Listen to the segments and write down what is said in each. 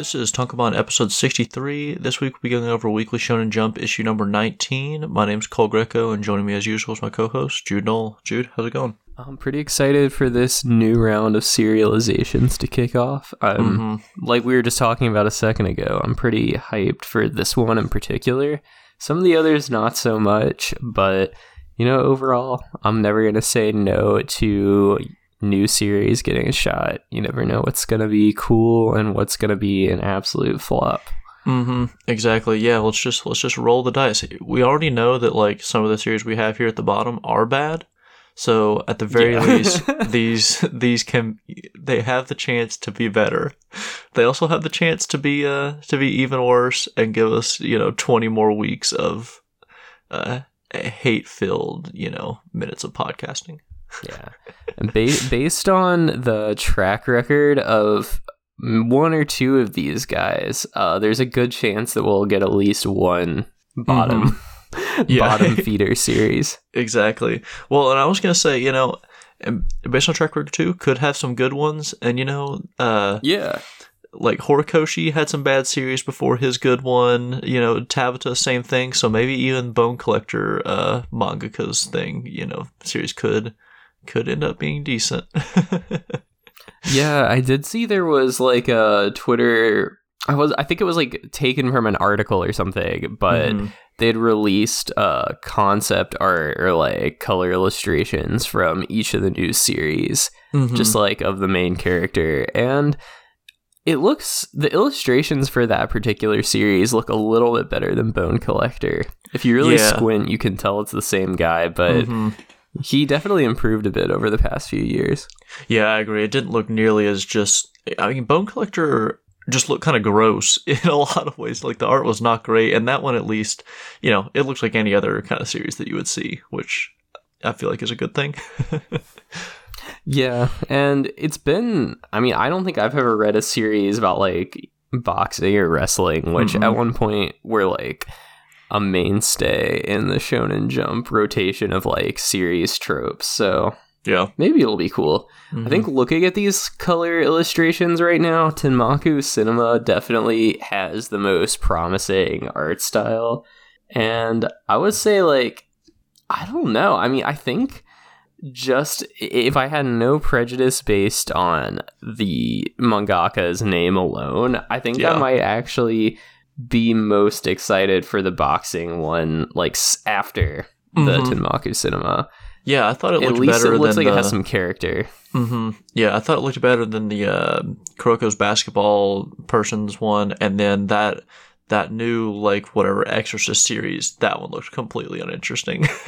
This is Tonkabon episode 63. This week we'll be going over Weekly Shonen Jump issue number 19. My name's Cole Greco, and joining me as usual is my co host, Jude Knoll. Jude, how's it going? I'm pretty excited for this new round of serializations to kick off. Um, Mm-hmm. Like we were just talking about a second ago, I'm pretty hyped for this one in particular. Some of the others, not so much, but you know, overall, I'm never going to say no to new series getting a shot. You never know what's going to be cool and what's going to be an absolute flop. Mm-hmm. Exactly. Yeah. Let's just let's just roll the dice. We already know that like some of the series we have here at the bottom are bad. So at the very Yeah. least, these these can they have the chance to be better. They also have the chance to be uh to be even worse and give us you know twenty more weeks of uh hate filled you know minutes of podcasting. Yeah. And ba- based on the track record of one or two of these guys, uh, there's a good chance that we'll get at least one bottom Yeah. bottom feeder series. Exactly. Well, and I was gonna say, you know, based on track record two, could have some good ones, and you know, uh, Yeah. like Horikoshi had some bad series before his good one. You know, Tabata, same thing. So maybe even Bone Collector, uh, mangaka's thing, you know, series could could end up being decent. Yeah, I did see there was like a Twitter I was I think it was like taken from an article or something, but Mhm. they'd released uh concept art or like color illustrations from each of the new series. Mhm. just like of the main character and it looks the illustrations for that particular series look a little bit better than bone collector if you really Yeah. squint you can tell it's the same guy but Mhm. He definitely improved a bit over the past few years Yeah, I agree. It didn't look nearly as just. I mean, Bone Collector just looked kind of gross in a lot of ways. Like the art was not great, and that one at least, you know, it looks like any other kind of series that you would see, which I feel like is a good thing. yeah and it's been i mean i don't think i've ever read a series about like boxing or wrestling which Mhm. at one point were like a mainstay in the shonen jump rotation of like series tropes so yeah, maybe it'll be cool Mhm. I think looking at these color illustrations right now, Tenmaku Cinema definitely has the most promising art style. And I would say, like, I don't know. I mean, I think just if I had no prejudice based on the mangaka's name alone, I think Yeah. I might actually be most excited for the boxing one, like, after the Mhm. Tenmaku Cinema. yeah. I thought it At looked least better it looks than like the, it has some character. hmm Yeah, I thought it looked better than the uh, Kuroko's basketball person's one, and then that that new like whatever Exorcist series. That one looked completely uninteresting.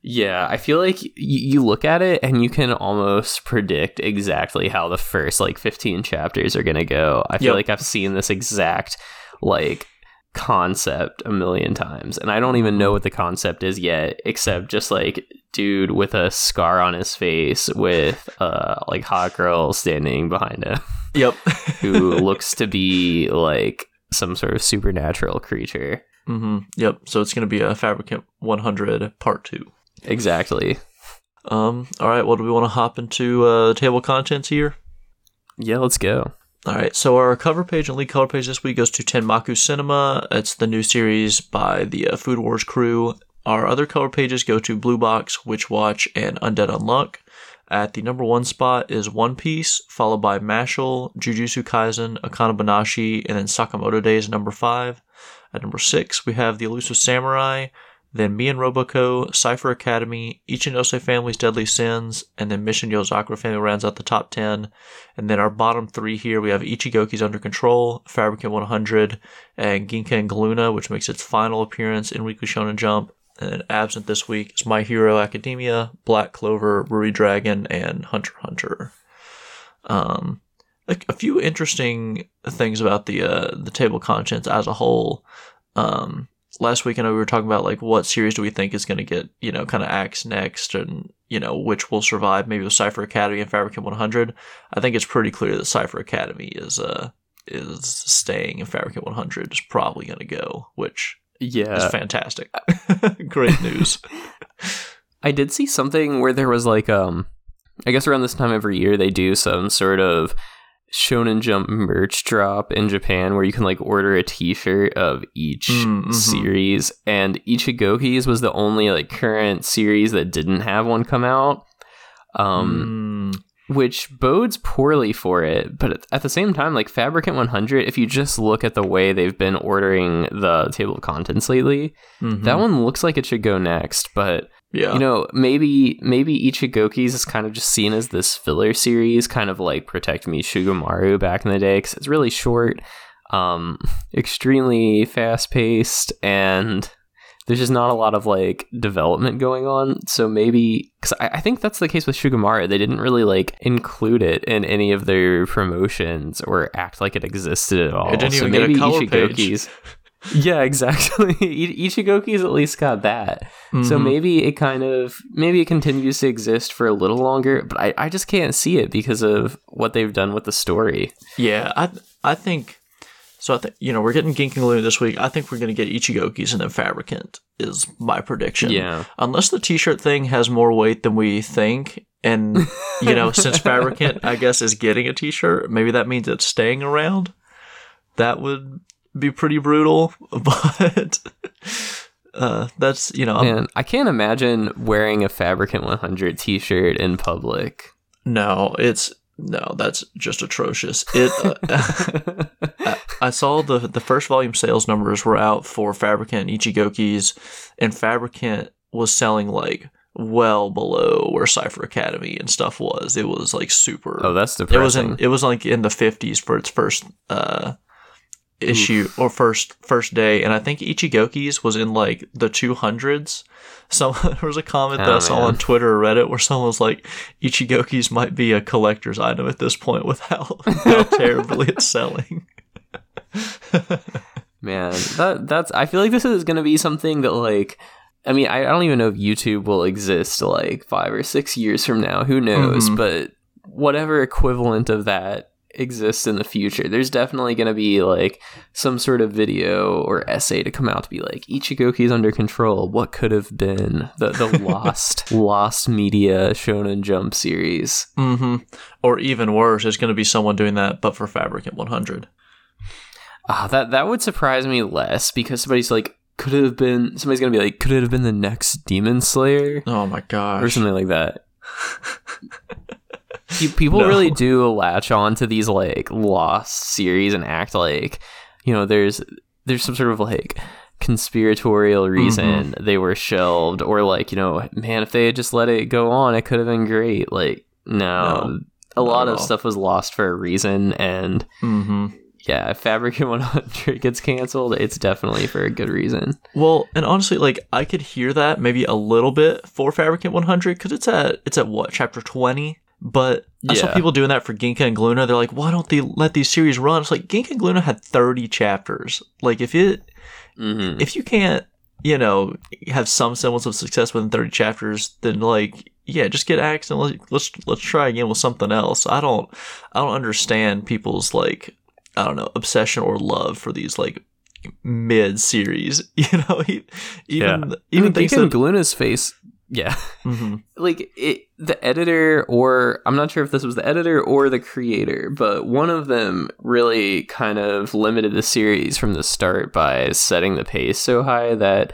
Yeah, I feel like y- you look at it and you can almost predict exactly how the first like 15 chapters are going to go. I feel Yep. like I've seen this exact like concept a million times and I don't even know what the concept is yet except just like dude with a scar on his face with uh like hot girl standing behind him yep. who looks to be like some sort of supernatural creature. hmm Yep. So it's gonna be a Fabricant 100 Part Two. Exactly. Um. All right. Well, do we want to hop into uh, table contents here? Yeah, let's go. All right. So our cover page and lead color page this week goes to Tenmaku Cinema. It's the new series by the uh, Food Wars crew. Our other color pages go to Blue Box, Witch Watch, and Undead Unluck. At the number one spot is One Piece, followed by Mashle, Jujutsu Kaisen, Akane Banashi, and then Sakamoto Days number five. At number six, we have The Elusive Samurai, then Me and Roboco, Cipher Academy, Ichinose Family's Deadly Sins, and then Mission Yozakura Family rounds out the top 10. And then our bottom three here, we have Ichigoki's Under Control, Fabricant 100, and Ginka and Gluna, which makes its final appearance in Weekly Shonen Jump. And then absent this week is My Hero Academia, Black Clover, Ruri Dragon, and Hunter Hunter. Um, a, a few interesting things about the uh, the table contents as a whole. Um, last week, I know we were talking about like what series do we think is going to get you know kind of axe next, and you know which will survive. Maybe with Cipher Academy and Fabricant 100. I think it's pretty clear that Cipher Academy is uh is staying, and Fabricant 100 is probably going to go, which yeah is fantastic. Great news. I did see something where there was like um I guess around this time every year they do some sort of Shonen Jump merch drop in Japan where you can like order a t-shirt of each Mm, mhm. series and Ichigoki's was the only like current series that didn't have one come out. Um Mm, which bodes poorly for it. But at- the same time, like Fabricant 100, if you just look at the way they've been ordering the table of contents lately, mhm. that one looks like it should go next. But yeah. you know, maybe maybe Ichigoki's is kind of just seen as this filler series, kind of like Protect Me Shugomaru back in the day, because it's really short, um, extremely fast paced, and there's just not a lot of like development going on. So maybe because I, I think that's the case with Shugomaru, they didn't really like include it in any of their promotions or act like it existed at all. It didn't so even get a maybe color page. Yeah, exactly. Ichigoki's at least got that. So Mhm. maybe it kind of maybe it continues to exist for a little longer, but I, I just can't see it because of what they've done with the story. Yeah, I I think so. I think you know we're getting Ginka and Gluna this week. I think we're going to get Ichigoki's and then Fabricant is my prediction. Yeah. unless the T-shirt thing has more weight than we think, and you know since Fabricant I guess is getting a T-shirt, maybe that means it's staying around. That would be pretty brutal, but uh, that's you know I'm- And I can't imagine wearing a Fabricant 100 t-shirt in public. no, it's no, that's just atrocious. It. Uh, I, I saw the the first volume sales numbers were out for Fabricant and Ichigoki's, and Fabricant was selling like well below where Cipher Academy and stuff was. It was like super. oh, that's it was depressing. in it was like in the fifties for its first uh issue or first first day, and I think Ichigoki's was in like the two hundreds. Some there was a comment that Oh, I saw man. on Twitter or Reddit where someone was like, "Ichigoki's might be a collector's item at this point with how, how terribly it's selling." Man, that that's I feel like this is going to be something that like I mean, I, I don't even know if YouTube will exist like 5 or 6 years from now. Who knows? Mhm. But whatever equivalent of that exists in the future. There's definitely going to be like some sort of video or essay to come out to be like Ichigoki's under control. What could have been the the lost lost media Shonen Jump series? hmm Or even worse, there's going to be someone doing that, but for Fabricant 100. Ah, that that would surprise me less because somebody's like could it have been somebody's gonna be like could it have been the next Demon Slayer Oh my gosh, or something like that. Pe- People No. really do latch on to these like lost series and act like you know there's there's some sort of like conspiratorial reason they were shelved or like you know man if they had just let it go on it could have been great like no, No, a lot of stuff was lost for a reason and hmm yeah, if Fabricant 100 gets canceled, it's definitely for a good reason. Well, and honestly, like I could hear that maybe a little bit for Fabricant 100 because it's at it's at what chapter 20. But I saw people doing that for Ginka and Gluna. They're like, why don't they let these series run? It's like Ginka and Gluna had 30 chapters. Like if it Mm-hmm. if you can't, you know, have some semblance of success within 30 chapters, then like yeah, just get axed and let, let's let's try again with something else. I don't I don't understand people's like I don't know obsession or love for these like mid series. You know, even even things Deacon that Gluna's face, yeah, Mhm. like it, the editor, or I'm not sure if this was the editor or the creator, but one of them really kind of limited the series from the start by setting the pace so high that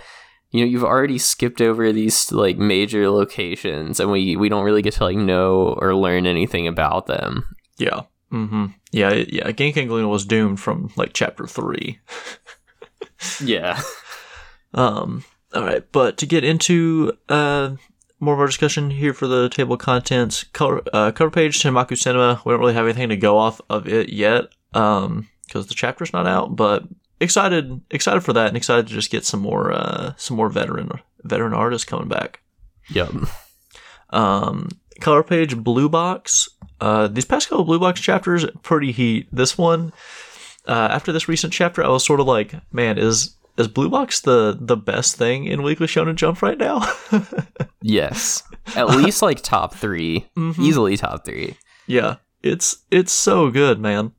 you know you've already skipped over these like major locations, and we we don't really get to like know or learn anything about them. yeah. mm-hmm. Yeah, yeah. Ginka and Gluna was doomed from like chapter three. Yeah. Um, all right, but to get into uh, more of our discussion here for the table of contents, cover, uh, cover page Tenmaku Cinema. We don't really have anything to go off of it yet, um, because the chapter's not out. But excited, excited for that, and excited to just get some more, uh, some more veteran veteran artists coming back. Yep. Um, color page Blue Box. Uh, these past couple Blue Box chapters pretty heat. This one, uh, after this recent chapter, I was sort of like, man, is is Blue Box the the best thing in Weekly Shonen Jump right now? Yes. At least like top 3 Mhm. Easily top three. yeah, it's it's so good, man.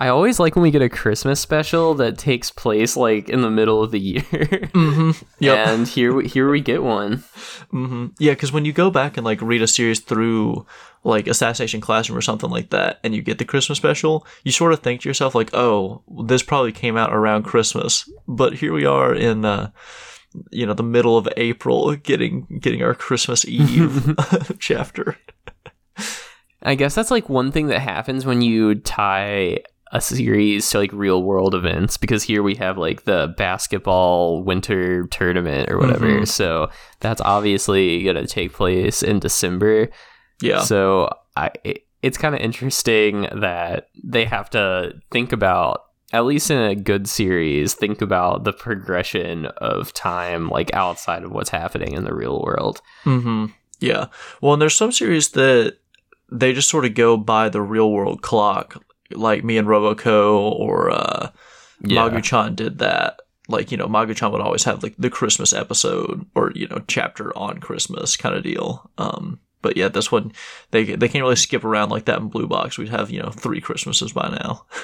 I always like when we get a Christmas special that takes place like in the middle of the year. Mm-hmm. Yep. and here we, here we get one. hmm Yeah, because when you go back and like read a series through like Assassination Classroom or something like that, and you get the Christmas special, you sort of think to yourself like, "Oh, this probably came out around Christmas," but here we are in. Uh, you know the middle of April, getting getting our Christmas Eve chapter. I guess that's like one thing that happens when you tie a series to like real world events because here we have like the basketball winter tournament or whatever. Mhm. So that's obviously going to take place in December. Yeah, So I it, it's kind of interesting that they have to think about at least in a good series think about the progression of time like outside of what's happening in the real world. hmm Yeah. Well, and there's some series that they just sort of go by the real world clock, like me and Roboco or uh, Yeah. Magu-chan did that. Like, you know, Magu-chan would always have like the Christmas episode or, you know, chapter on Christmas kind of deal. Um, but yeah, this one, they, they can't really skip around like that in Blue Box. We'd have, you know, three Christmases by now.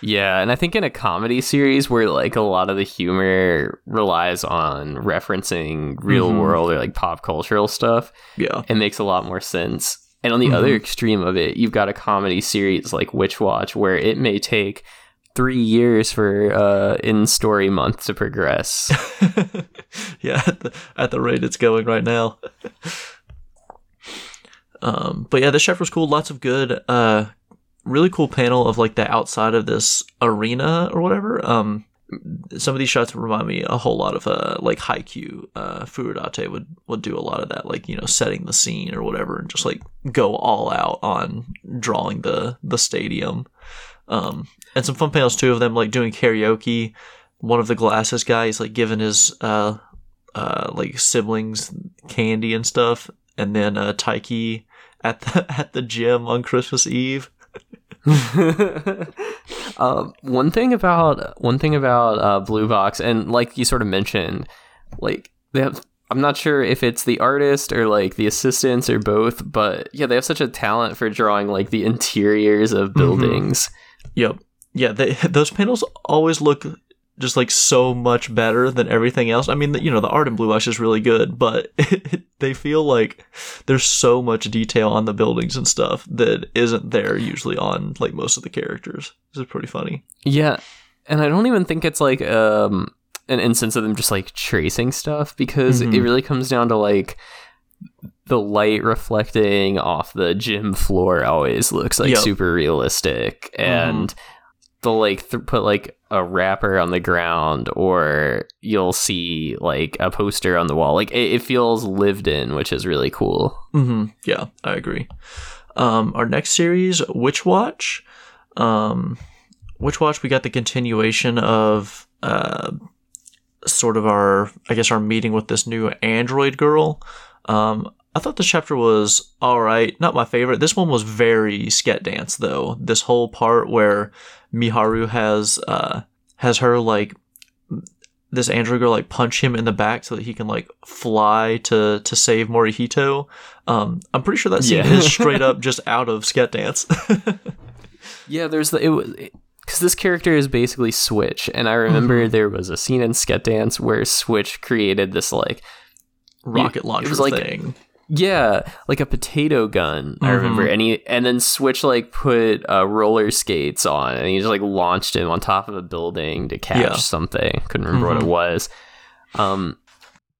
Yeah, and I think in a comedy series where like a lot of the humor relies on referencing real Mhm. world or like pop cultural stuff, yeah. it makes a lot more sense. And on the Mhm. other extreme of it, you've got a comedy series like Witch Watch where it may take three years for uh in story month to progress. yeah, at the, at the rate it's going right now. um, but yeah, the chef was cool. Lots of good, uh, really cool panel of like the outside of this arena or whatever. Um, some of these shots remind me a whole lot of uh, like Haikyuu. Uh, Furudate would would do a lot of that, like you know, setting the scene or whatever, and just like go all out on drawing the the stadium. Um, and some fun panels too of them like doing karaoke one of the glasses guys like giving his uh uh like siblings candy and stuff and then uh taiki at the at the gym on christmas eve uh, one thing about one thing about uh, Blue Box, and like you sort of mentioned, like they have. I'm not sure if it's the artist or like the assistants or both, but yeah, they have such a talent for drawing like the interiors of buildings. yep yeah they, those panels always look just like so much better than everything else i mean you know the art in blue Watch is really good but they feel like there's so much detail on the buildings and stuff that isn't there usually on like most of the characters this is pretty funny Yeah, and I don't even think it's like um an instance of them just like tracing stuff because Mhm. it really comes down to like the light reflecting off the gym floor always looks like Yep. super realistic and they'll like th- put like a wrapper on the ground or you'll see like a poster on the wall like it, it feels lived in which is really cool hmm Yeah, I agree. Um, our next series, Witch Watch. Um, Witch Watch, we got the continuation of uh, sort of our, I guess, our meeting with this new android girl. Um, I thought this chapter was all right. Not my favorite. This one was very sket dance though. This whole part where Miharu has uh, has her like this android girl like punch him in the back so that he can like fly to to save Morihito. Um, I'm pretty sure that scene Yeah. is straight up just out of Sket Dance. Yeah, there's the it was because this character is basically Switch, and I remember there was a scene in Sket Dance where Switch created this like Rocket launcher was like- thing. Yeah, like a potato gun. I remember, and he and then Switch like put uh, roller skates on, and he just like launched him on top of a building to catch Yeah. something. Couldn't remember what Mhm. it was. Um,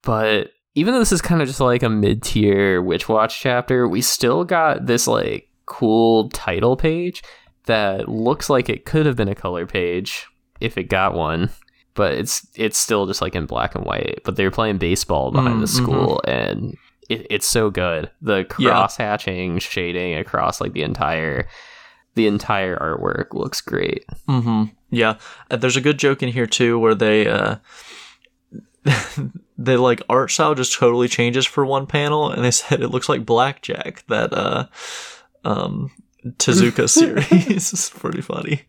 but even though this is kind of just like a mid tier Witch Watch chapter, we still got this like cool title page that looks like it could have been a color page if it got one. But it's it's still just like in black and white. But they're playing baseball behind the Mm, school, and it, it's so good. The Yeah. cross hatching shading across like the entire the entire artwork looks great. hmm Yeah, uh, there's a good joke in here too where they uh, they like art style just totally changes for one panel, and they said it looks like Blackjack that uh, um, Tezuka series. is pretty funny,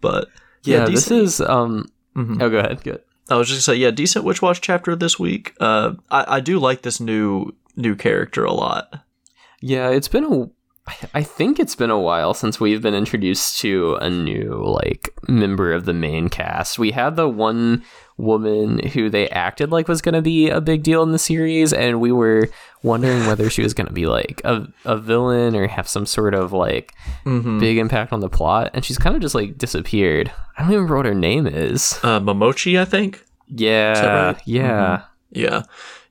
but Yeah, Yeah, this is um. mhm. Oh, go ahead. Good. I was just gonna say, yeah, decent Witch Watch chapter this week. Uh, I, I do like this new new character a lot. Yeah, it's been a I think it's been a while since we've been introduced to a new like member of the main cast. We had the one woman who they acted like was going to be a big deal in the series, and we were wondering whether she was going to be like a, a villain or have some sort of like Mm-hmm. big impact on the plot. And she's kind of just like disappeared. I don't even remember what her name is. Uh, Momochi, I think. Yeah, right? yeah. Yeah,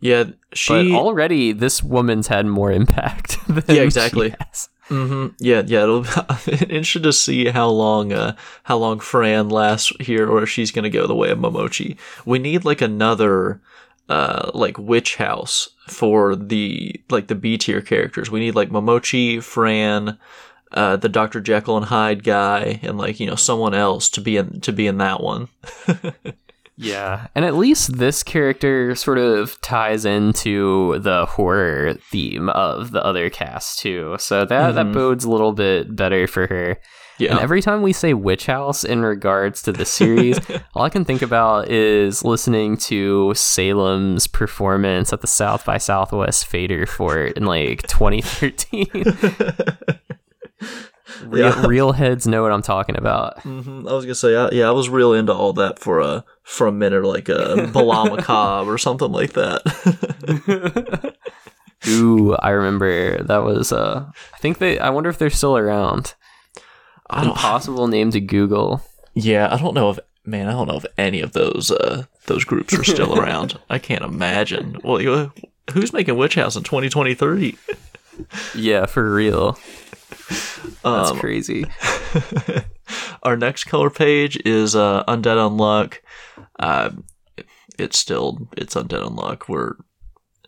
yeah. But She. already, this woman's had more impact. Than Yeah, exactly. Has. hmm Yeah, yeah. It'll be interesting to see how long, uh, how long Fran lasts here, or if she's gonna go the way of Momochi. We need like another, uh, like witch house for the like the B tier characters. We need like Momochi, Fran, uh, the Doctor Jekyll and Hyde guy, and like you know someone else to be in to be in that one. Yeah, and at least this character sort of ties into the horror theme of the other cast too. So that that Mhm. bodes a little bit better for her. Yeah. And every time we say witch house in regards to the series, all I can think about is listening to Salem's performance at the South by Southwest Fader Fort in like 2013. real, Yeah. real heads know what I'm talking about. hmm I was gonna say, I, yeah, I was real into all that for a for a minute, like a Balam Acab or something like that. Ooh, I remember that was uh I think they I wonder if they're still around. Impossible name to Google. yeah, I don't know if man, I don't know if any of those uh those groups are still around. I can't imagine. Well, you, who's making Witch House in 2023? Yeah, for real. That's Um, crazy. Our next color page is uh, Undead Unluck. Uh, it's still it's Undead Unluck. We're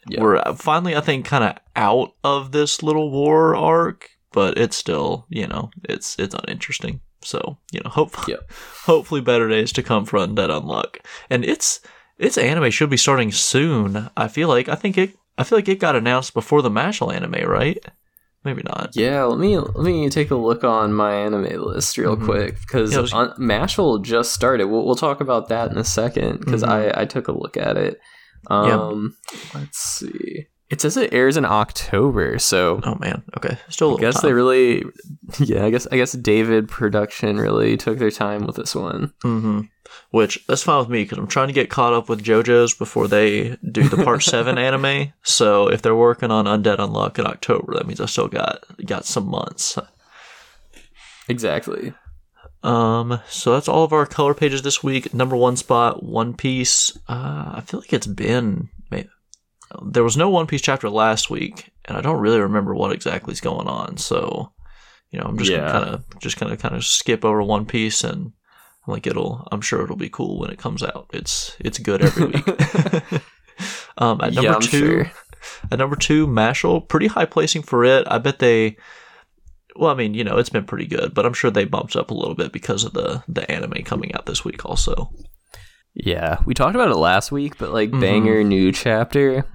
Yeah. we're finally, I think, kind of out of this little war arc, but it's still, you know, it's it's uninteresting. So you know, hope Yep. hopefully better days to come for Undead Unluck. And its its anime should be starting soon. I feel like I think it I feel like it got announced before the Mashle anime, right? Maybe not. Yeah, let me let me take a look on my anime list real Mhm. quick because Yeah, Mashle just started. We'll, we'll talk about that in a second because Mhm. I I took a look at it. Yeah. Um, let's see. It says it airs in October, so Oh man. Okay. Still. a I guess they really, yeah. I guess I guess David Production really took their time with this one. hmm Which that's fine with me because I'm trying to get caught up with JoJo's before they do the Part Seven anime. So if they're working on Undead Unluck in October, that means I still got got some months. Exactly. Um, so that's all of our color pages this week. Number one spot, One Piece. Uh, I feel like it's been. There was no One Piece chapter last week, and I don't really remember what exactly is going on. So, you know, I'm just Yeah. gonna kind of just kind of kind of skip over One Piece, and like it'll. I'm sure it'll be cool when it comes out. It's it's good every week. um, at number Yeah, two, sure. at number two, Mashle, pretty high placing for it. I bet they. Well, I mean, you know, it's been pretty good, but I'm sure they bumped up a little bit because of the the anime coming out this week, also. Yeah, we talked about it last week, but like Mhm. banger new chapter.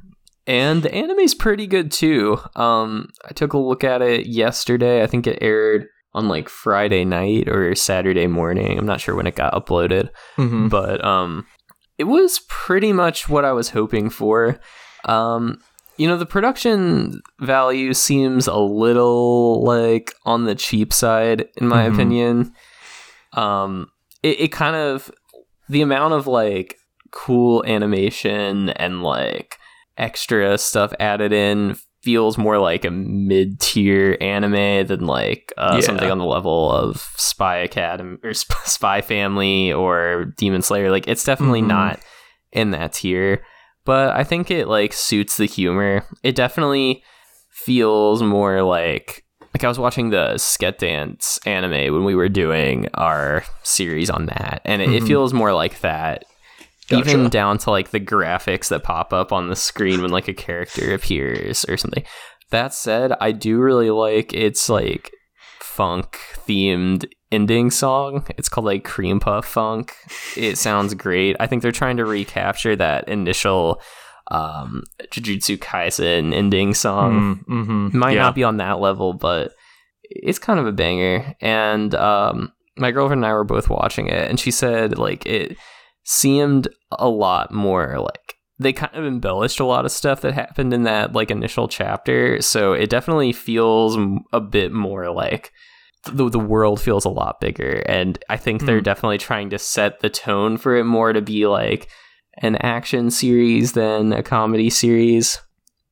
And the anime's pretty good too. Um I took a look at it yesterday. I think it aired on like Friday night or Saturday morning. I'm not sure when it got uploaded, Mm-hmm. but um it was pretty much what I was hoping for. Um you know, the production value seems a little like on the cheap side in my Mhm. opinion. Um it, it kind of the amount of like cool animation and like extra stuff added in feels more like a mid-tier anime than like uh, Yeah. something on the level of Spy Academy or Sp- Spy Family or Demon Slayer. Like it's definitely Mhm. not in that tier, but I think it like suits the humor. It definitely feels more like like I was watching the Sket Dance anime when we were doing our series on that, and it, it Mhm. feels more like that. Gotcha. Even down to like the graphics that pop up on the screen when like a character appears or something. That said, I do really like its like funk themed ending song. It's called like Cream Puff Funk. It sounds great. I think they're trying to recapture that initial um Jujutsu Kaisen ending song Mm-hmm. might yeah. not be on that level, but it's kind of a banger. And um, my girlfriend and I were both watching it, and she said like it seemed a lot more like they kind of embellished a lot of stuff that happened in that like initial chapter, so it definitely feels a bit more like the, the world feels a lot bigger and I think they're mm. definitely trying to set the tone for it more to be like an action series than a comedy series,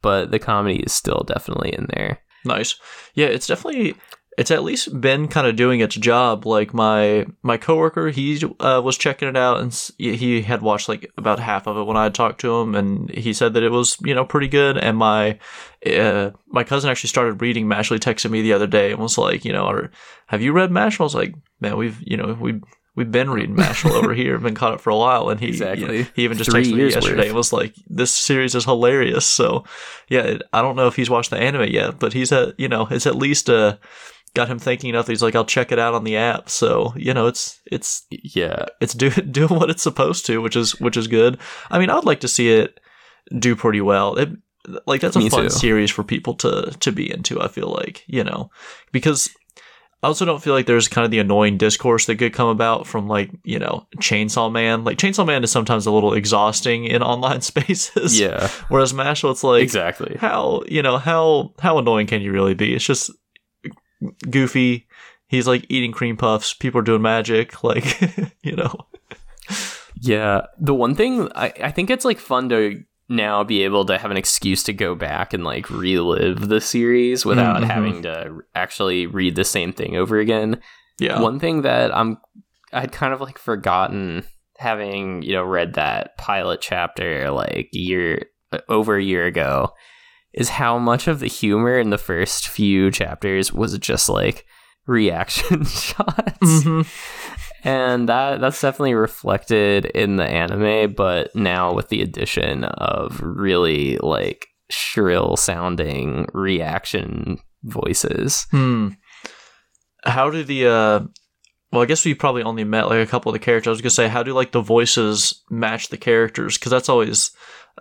but the comedy is still definitely in there. Nice. Yeah, it's definitely it's at least been kind of doing its job. Like my my coworker, he uh, was checking it out, and he had watched like about half of it when I had talked to him, and he said that it was you know pretty good. And my uh, my cousin actually started reading Mashle. Texted me the other day and was like, you know, have you read Mash? I was like, man, we've you know we we've been reading Mashle over here, been caught up for a while, and he exactly. You know, he even just Three texted me yesterday and was like, "This series is hilarious." So, yeah, it, I don't know if he's watched the anime yet, but he's at you know it's at least uh got him thinking enough. He's like, "I'll check it out on the app." So you know, it's it's yeah, it's do, doing what it's supposed to, which is which is good. I mean, I'd like to see it do pretty well. It, like that's a Me fun too. series for people to to be into. I feel like you know because I also don't feel like there's kind of the annoying discourse that could come about from like, you know, Chainsaw Man. Like Chainsaw Man is sometimes a little exhausting in online spaces. Yeah. Whereas Mashle, it's like Exactly. How you know, how how annoying can you really be? It's just goofy. He's like eating cream puffs, people are doing magic, like you know. Yeah. The one thing I, I think it's like fun to now be able to have an excuse to go back and like relive the series without mm-hmm. having to actually read the same thing over again. Yeah. One thing that I'm I'd kind of like forgotten having, you know, read that pilot chapter like year over a year ago is how much of the humor in the first few chapters was just like reaction shots. Mm-hmm. And that that's definitely reflected in the anime but now with the addition of really like shrill sounding reaction voices. Hmm. How do the uh well i guess we probably only met like a couple of the characters. I was gonna say how do like the voices match the characters? Because that's always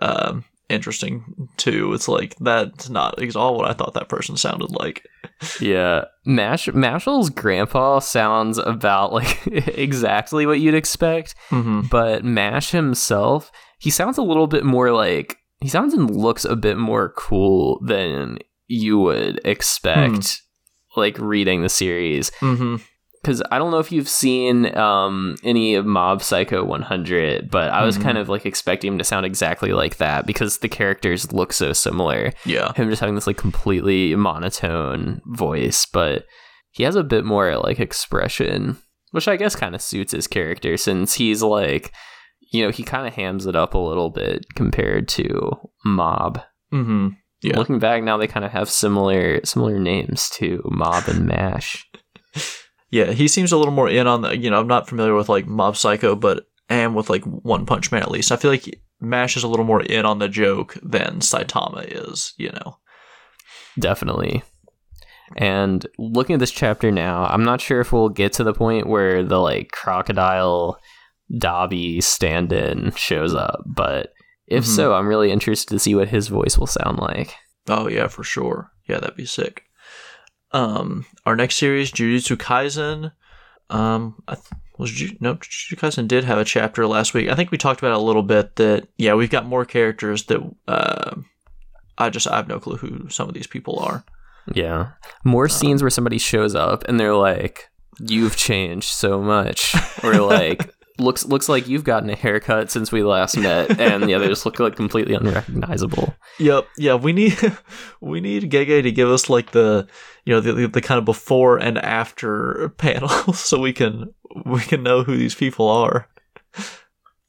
um interesting too. It's like that's not at all what I thought that person sounded like. yeah, Mash Mashl's grandpa sounds about like exactly what you'd expect, mm-hmm. but Mash himself, he sounds a little bit more like he sounds and looks a bit more cool than you would expect. Mm. Like reading the series, mm-hmm because I don't know if you've seen um, any of Mob Psycho 100, but I was mm-hmm. kind of like expecting him to sound exactly like that because the characters look so similar. Yeah, him just having this like completely monotone voice, but he has a bit more like expression, which I guess kind of suits his character since he's like, you know, he kind of hams it up a little bit compared to Mob. Mm-hmm. Yeah. Looking back now, they kind of have similar similar names to Mob and Mash. Yeah, he seems a little more in on the. You know, I'm not familiar with like Mob Psycho, but am with like One Punch Man at least. I feel like Mash is a little more in on the joke than Saitama is. You know, definitely. And looking at this chapter now, I'm not sure if we'll get to the point where the like crocodile Dobby stand-in shows up, but if mm-hmm. so, I'm really interested to see what his voice will sound like. Oh yeah, for sure. Yeah, that'd be sick. Um, our next series, Jujutsu Kaisen. Um, I th- was Ju- no Jujutsu Kaisen did have a chapter last week. I think we talked about it a little bit. That yeah, we've got more characters that uh, I just I have no clue who some of these people are. Yeah, more um, scenes where somebody shows up and they're like, "You've changed so much," or like, looks looks like you've gotten a haircut since we last met, and yeah, they just look like completely unrecognizable. Yep, yeah, we need we need Gege to give us like the you know the, the, kind of before and after panel, so we can we can know who these people are.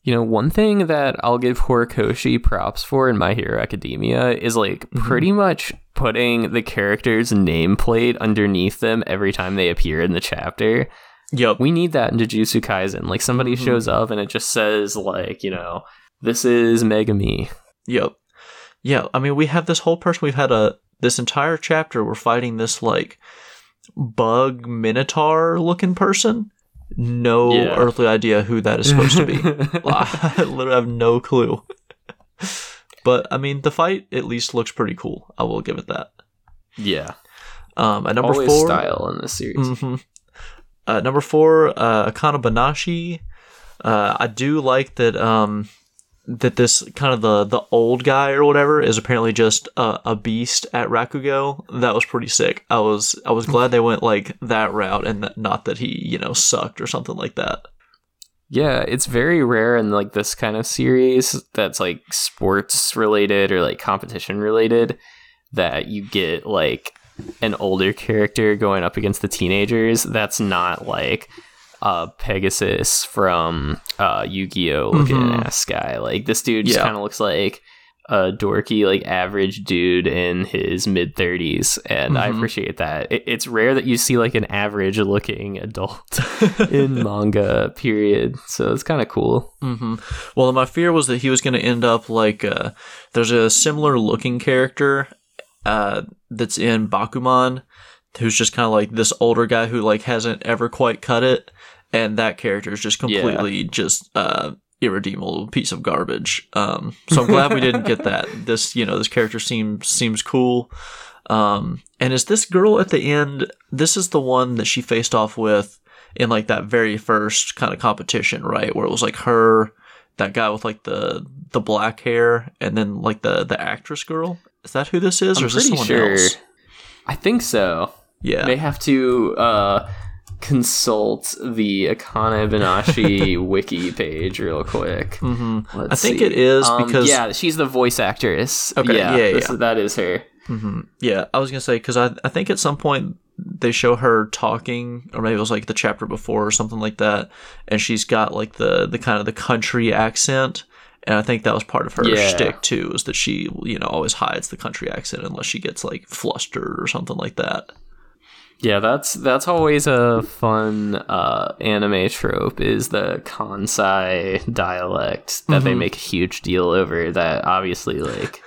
You know, one thing that I'll give Horikoshi props for in My Hero Academia is like mm-hmm. pretty much putting the character's nameplate underneath them every time they appear in the chapter. Yep. We need that in Jujutsu Kaisen. Like somebody mm-hmm. shows up and it just says like, you know, this is Megumi. Yep. Yeah, I mean we have this whole person we've had a this entire chapter we're fighting this like bug minotaur looking person. No yeah. earthly idea who that is supposed to be. I literally have no clue. but I mean the fight at least looks pretty cool. I will give it that. Yeah. Um, at number Always four, style in this series. Mm-hmm. Uh, number four, uh, Akane Banashi. Uh, I do like that. Um, that this kind of the the old guy or whatever is apparently just a, a beast at Rakugo. That was pretty sick. I was I was glad they went like that route and that, not that he you know sucked or something like that. Yeah, it's very rare in like this kind of series that's like sports related or like competition related that you get like an older character going up against the teenagers. That's not like uh, Pegasus from uh, Yu-Gi-Oh looking Mhm. ass guy. Like this dude just Yeah. kind of looks like a dorky, like average dude in his mid thirties, and I Mhm. appreciate that. It, it's rare that you see like an average looking adult in manga. Period. So it's kind of cool. hmm Well, my fear was that he was going to end up like uh, there's a similar looking character uh, that's in Bakuman, who's just kind of like this older guy who like hasn't ever quite cut it, and that character is just completely just uh, irredeemable piece of garbage. Um, so I'm glad we didn't get that. This you know this character seems seems cool. Um, and is this girl at the end? This is the one that she faced off with in like that very first kind of competition, right? Where it was like her, that guy with like the the black hair, and then like the the actress girl. Is that who this is, or I'm is this pretty someone sure. else? I think so. Yeah. they have to uh, consult the Akane Banashi wiki page real quick. hmm Let's I think see. it is Um, because yeah, she's the voice actress. Okay, yeah, yeah, this- yeah. that is her. hmm Yeah, I was gonna say because I I think at some point they show her talking, or maybe it was like the chapter before or something like that, and she's got like the the kind of the country accent, and I think that was part of her Yeah. shtick too, is that she you know always hides the country accent unless she gets like flustered or something like that. Yeah, that's that's always a fun uh, anime trope is the Kansai dialect that they Mhm. make a huge deal over. That obviously like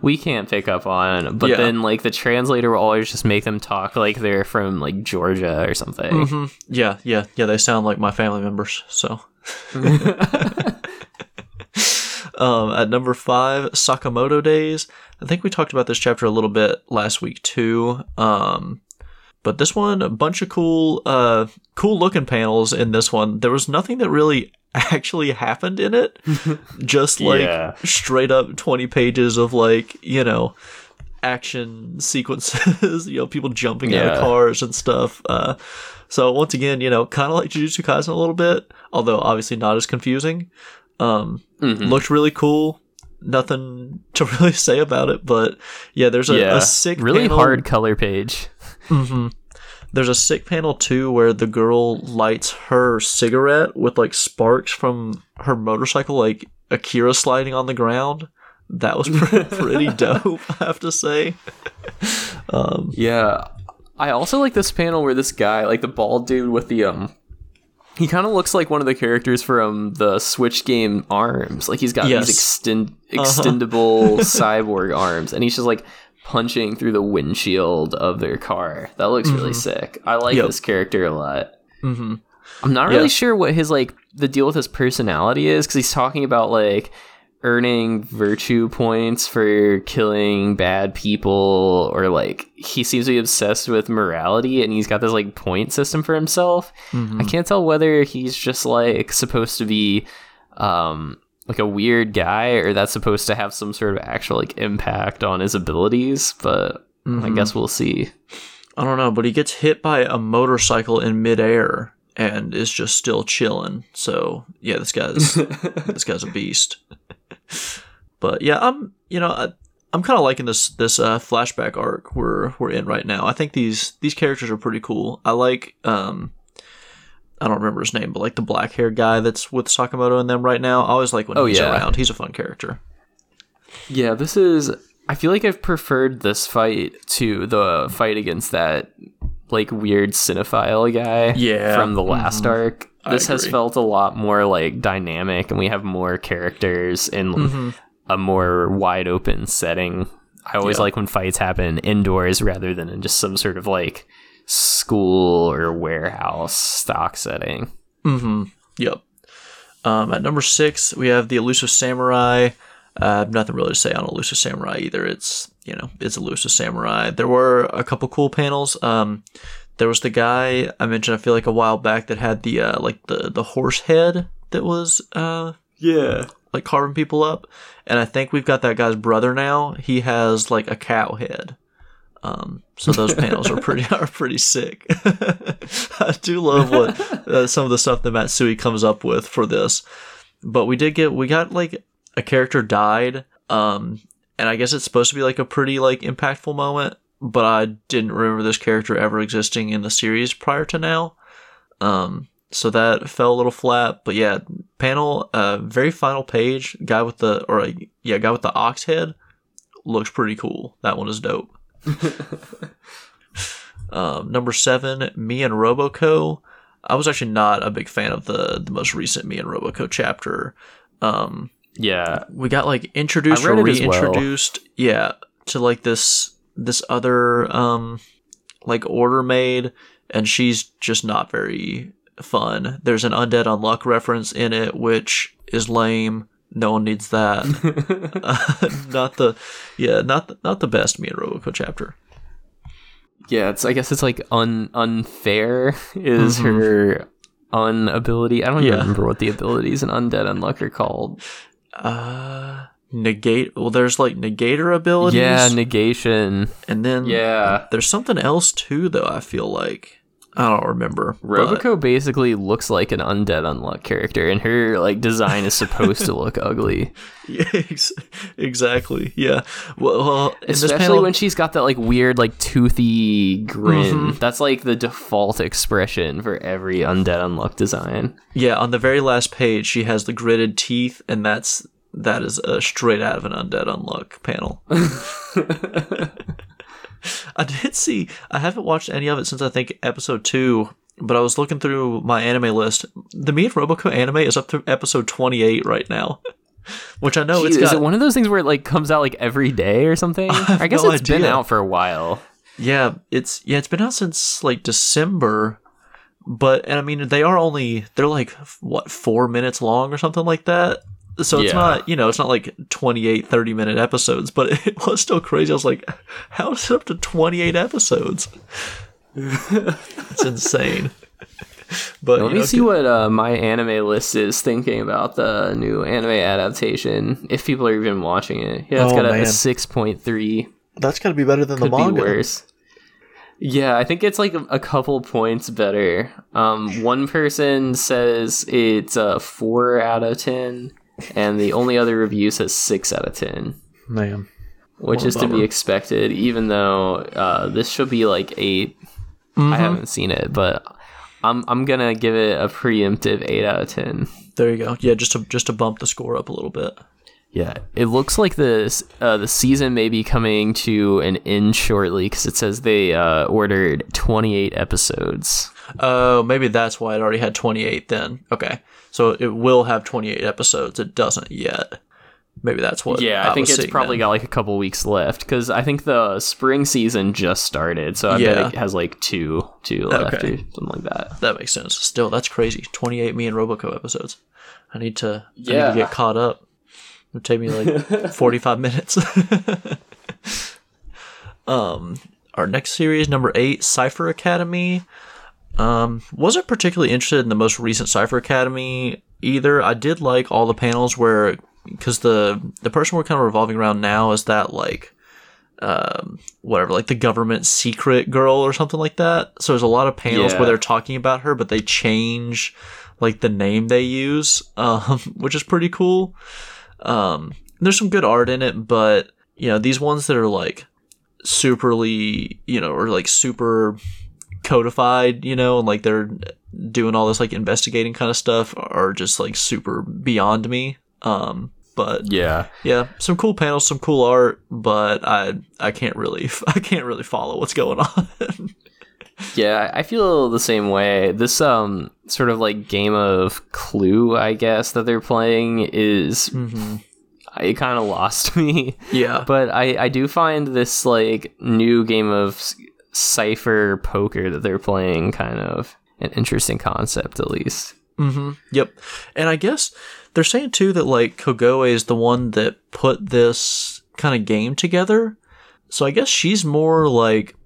we can't pick up on, but Yeah. then like the translator will always just make them talk like they're from like Georgia or something. hmm Yeah, yeah, yeah. They sound like my family members. So um, at number five, Sakamoto Days. I think we talked about this chapter a little bit last week too. Um, but this one, a bunch of cool, uh, cool looking panels in this one. There was nothing that really actually happened in it. Just like Yeah. straight up twenty pages of like you know action sequences. you know, people jumping out of cars and stuff. Uh, so once again, you know, kind of like Jujutsu Kaisen a little bit, although obviously not as confusing. Um, Mhm. looked really cool. Nothing to really say about it, but yeah, there's a, yeah, a sick, really panel- hard color page. hmm There's a sick panel too where the girl lights her cigarette with like sparks from her motorcycle, like Akira sliding on the ground. That was pretty, pretty dope, I have to say. Um, Yeah. I also like this panel where this guy, like the bald dude with the um he kind of looks like one of the characters from the Switch game Arms. Like he's got Yes. these extend Uh-huh. extendable cyborg arms and he's just like punching through the windshield of their car. That looks really sick. I like Mm-hmm. Yep. this character a lot. mhm. I'm not really Yeah. sure what his like the deal with his personality is because he's talking about like earning virtue points for killing bad people or like he seems to be obsessed with morality and he's got this like point system for himself. Mhm. I can't tell whether he's just like supposed to be um like a weird guy or that's supposed to have some sort of actual like impact on his abilities, but I Mhm. guess we'll see. I don't know, but he gets hit by a motorcycle in midair and is just still chilling. So yeah, this guy's this guy's a beast. But yeah, I'm you know I, I'm kind of liking this this uh, flashback arc we're we're in right now. I think these these characters are pretty cool. I like um I don't remember his name, but like the black haired guy that's with Sakamoto and them right now. I always like when Oh, he's yeah. around. He's a fun character. Yeah, this is. I feel like I've preferred this fight to the fight against that like weird cinephile guy. Yeah, from the last mhm. arc. This has felt a lot more like dynamic, and we have more characters in Mhm. a more wide open setting. I always Yeah. like when fights happen indoors rather than in just some sort of like school or warehouse stock setting. Mm-hmm. Yep. Um, at number six, we have the elusive samurai. Uh, I have nothing really to say on elusive samurai either. It's you know it's elusive samurai. There were a couple cool panels. Um, there was the guy I mentioned. I feel like a while back that had the uh, like the the horse head that was uh Yeah. like carving people up, and I think we've got that guy's brother now. He has like a cow head. Um, so those panels are pretty are pretty sick. I do love what uh, some of the stuff that Matsui comes up with for this. But we did get we got like a character died, um, and I guess it's supposed to be like a pretty like impactful moment. But I didn't remember this character ever existing in the series prior to now. Um, so that fell a little flat. But yeah, panel, uh, very final page, guy with the or yeah, guy with the ox head looks pretty cool. That one is dope. um, number seven, me and Roboco. I was actually not a big fan of the the most recent me and Roboco chapter. Um, yeah, we got like introduced or reintroduced, well. yeah, to like this this other um like order made, and she's just not very fun. There's an undead unluck reference in it, which is lame. No one needs that. uh, not the, yeah, not the, not the best me and Roboco chapter. Yeah, it's. I guess it's like un unfair is mm-hmm. her unability. I don't even remember what the abilities in Undead Unluck are called. Uh, negate. Well, there's like negator abilities. Yeah, negation. And then yeah, there's something else too, though. I feel like I don't remember. Roboco but... basically looks like an undead unluck character, and her like design is supposed to look ugly. Yeah, exactly. Yeah. Well, well especially panel... when she's got that like weird like toothy grin. Mm-hmm. That's like the default expression for every undead unluck design. Yeah. On the very last page, she has the gritted teeth, and that's that is a straight out of an undead unluck panel. I did see. I haven't watched any of it since I think episode two. But I was looking through my anime list. The Me and Roboco anime is up to episode twenty eight right now. Which I know Jeez, it's got, is it one of those things where it like comes out like every day or something? I, I guess no it's idea. been out for a while. Yeah, it's yeah, it's been out since like December. But and I mean they are only they're like what, 4 minutes long or something like that. So it's yeah. not, you know, it's not like 28, 30 minute episodes, but it was still crazy. I was like, how is it up to 28 episodes? it's insane. But let me know, see what uh, my anime list is thinking about the new anime adaptation. If people are even watching it, yeah, it's oh, got a, a six point three. That's got to be better than Could the manga. Be worse. Yeah, I think it's like a, a couple points better. Um, one person says it's a four out of ten and the only other review says six out of ten. Man, which is to be expected, even though uh, this should be like 8 mm-hmm. I haven't seen it, but I'm I'm gonna give it a preemptive eight out of ten. There you go. Yeah, just to just to bump the score up a little bit. Yeah, it looks like this uh, the season may be coming to an end shortly because it says they uh, ordered 28 episodes. Oh, maybe that's why it already had 28 then. Okay. So it will have 28 episodes. It doesn't yet. Maybe that's what. Yeah, I, I think it's probably then. got like a couple weeks left because I think the spring season just started, so I yeah. bet it has like two, two left okay. or something like that. That makes sense. Still, that's crazy. 28 me and Roboco episodes. I need to. Yeah. I need to get caught up. It'll take me like 45 minutes. um, our next series, number eight, Cipher Academy. Um, wasn't particularly interested in the most recent Cipher Academy either. I did like all the panels where, because the the person we're kind of revolving around now is that like, um, whatever, like the government secret girl or something like that. So there's a lot of panels yeah. where they're talking about her, but they change like the name they use, um, which is pretty cool. Um, there's some good art in it, but you know these ones that are like superly, you know, or like super codified, you know, and like they're doing all this like investigating kind of stuff are just like super beyond me. Um, but yeah, yeah, some cool panels, some cool art, but I I can't really I can't really follow what's going on. yeah, I feel the same way. This um sort of like game of Clue, I guess that they're playing is. Mm-hmm it kind of lost me. Yeah. But I, I do find this like new game of cipher poker that they're playing kind of an interesting concept at least. Mm-hmm. Yep. And I guess they're saying too that like Kogoe is the one that put this kind of game together. So I guess she's more like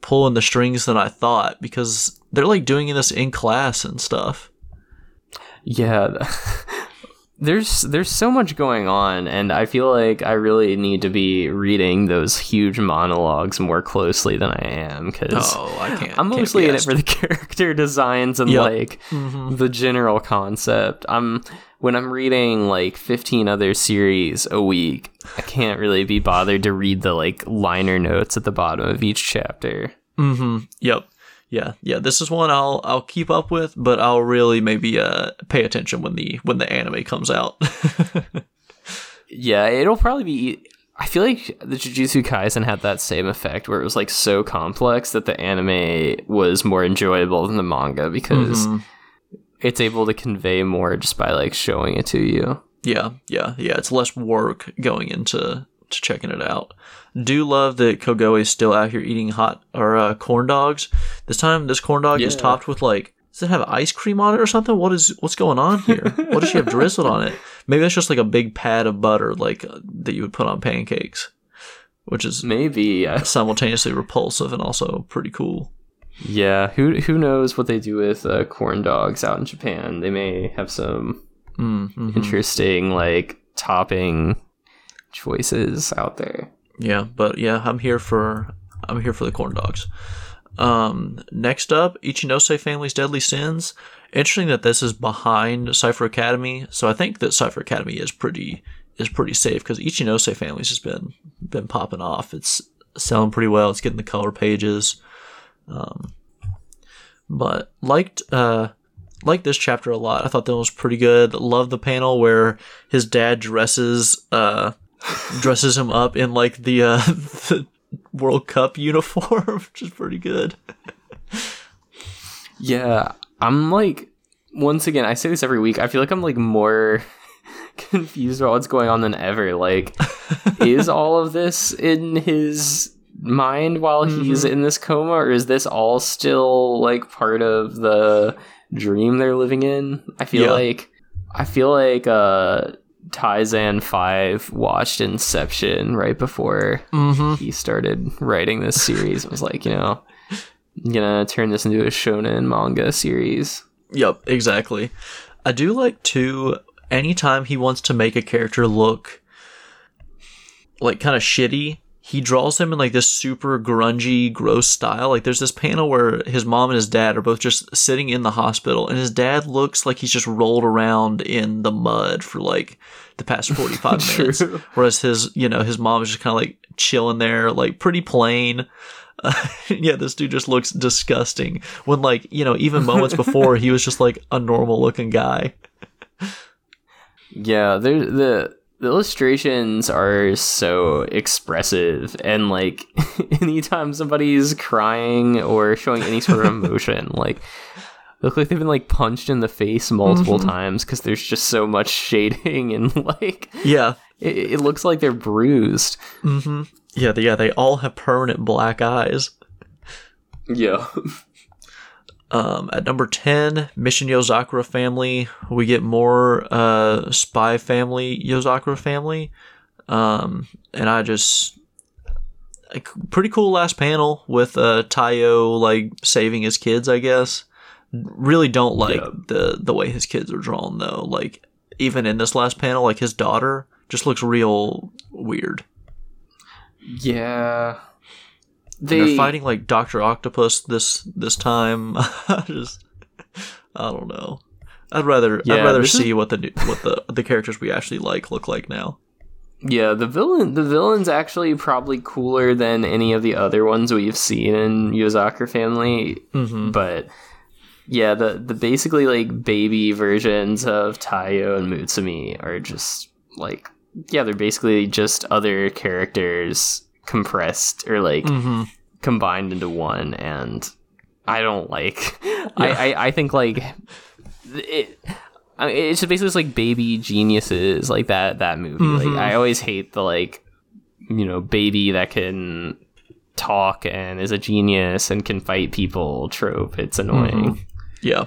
pulling the strings than I thought because they're like doing this in class and stuff. Yeah. there's there's so much going on and i feel like i really need to be reading those huge monologues more closely than i am because Oh, I can't. i'm can't mostly in it for the character designs and Yep. like Mhm. the general concept i'm when i'm reading like 15 other series a week i can't really be bothered to read the like liner notes at the bottom of each chapter Mm-hmm. Yep. Yeah. Yeah. This is one I'll I'll keep up with, but I'll really maybe uh pay attention when the when the anime comes out. Yeah, it'll probably be. I feel like the Jujutsu Kaisen had that same effect where it was like so complex that the anime was more enjoyable than the manga because Mhm. it's able to convey more just by like showing it to you. Yeah. Yeah. Yeah. It's less work going into to checking it out. Do love that Kogoe is still out here eating hot or uh, corn dogs. This time, this corn dog is topped with like. Does it have ice cream on it or something? What is what's going on here? what does she have drizzled on it? Maybe that's just like a big pad of butter, like uh, that you would put on pancakes, which is Maybe, uh, simultaneously repulsive and also pretty cool. yeah. Who who knows what they do with uh, corn dogs out in Japan? They may have some Mm, mhm. interesting like topping choices out there. Yeah, but yeah, I'm here for I'm here for the corn dogs. Um, next up, Ichinose Family's Deadly Sins. Interesting that this is behind Cipher Academy, so I think that Cipher Academy is pretty is pretty safe because Ichinose Family's has been been popping off. It's selling pretty well. It's getting the color pages. Um, but liked uh liked this chapter a lot. I thought that was pretty good. Love the panel where his dad dresses uh dresses him up in like the uh the World Cup uniform, which is pretty good. Yeah, I'm like once again, I say this every week. I feel like I'm like more confused about what's going on than ever. Like, is all of this in his mind while he's in this coma, or is this all still like part of the dream they're living in? I feel Yeah. like I feel like uh Taizan 5 watched Inception right before Mm-hmm. he started writing this series. It was like, you know, I'm gonna turn this into a shonen manga series. Yep, exactly. I do like to anytime he wants to make a character look like kind of shitty, he draws him in like this super grungy, gross style. Like there's this panel where his mom and his dad are both just sitting in the hospital and his dad looks like he's just rolled around in the mud for like the past 45 minutes. Whereas his, you know, his mom is just kind of like chilling there, like pretty plain. Uh, yeah, this dude just looks disgusting. When like, you know, even moments before he was just like a normal looking guy. Yeah, there the the illustrations are so expressive and like anytime somebody's crying or showing any sort of emotion, like they look like they've been like punched in the face multiple times because there's just so much shading and like Yeah. it, it looks like they're bruised. Mm-hmm. Yeah, they, yeah, they all have permanent black eyes. Yeah. Um, at number 10, Mission Yozakura Family, we get more uh, Spy Family Yozakura Family. Um, and I just. A pretty cool last panel with uh, Taiyo like saving his kids, I guess. Really don't like Yeah. the the way his kids are drawn though. Like even in this last panel, like his daughter just looks real weird. Yeah. They they're fighting like Doctor Octopus this this time. I just I don't know. I'd rather Yeah, I'd rather this is- see what the new- what the the characters we actually like look like now. Yeah, the villain the villain's actually probably cooler than any of the other ones we've seen in Yozakura family. Mm-hmm. But yeah, the the basically like baby versions of Taiyo and Mutsumi are just like yeah, they're basically just other characters compressed or like Mm-hmm. combined into one and I don't like I, I I think like it I mean, it's just basically just like baby geniuses like that that movie Mhm. like I always hate the like you know baby that can talk and is a genius and can fight people trope it's annoying Yeah.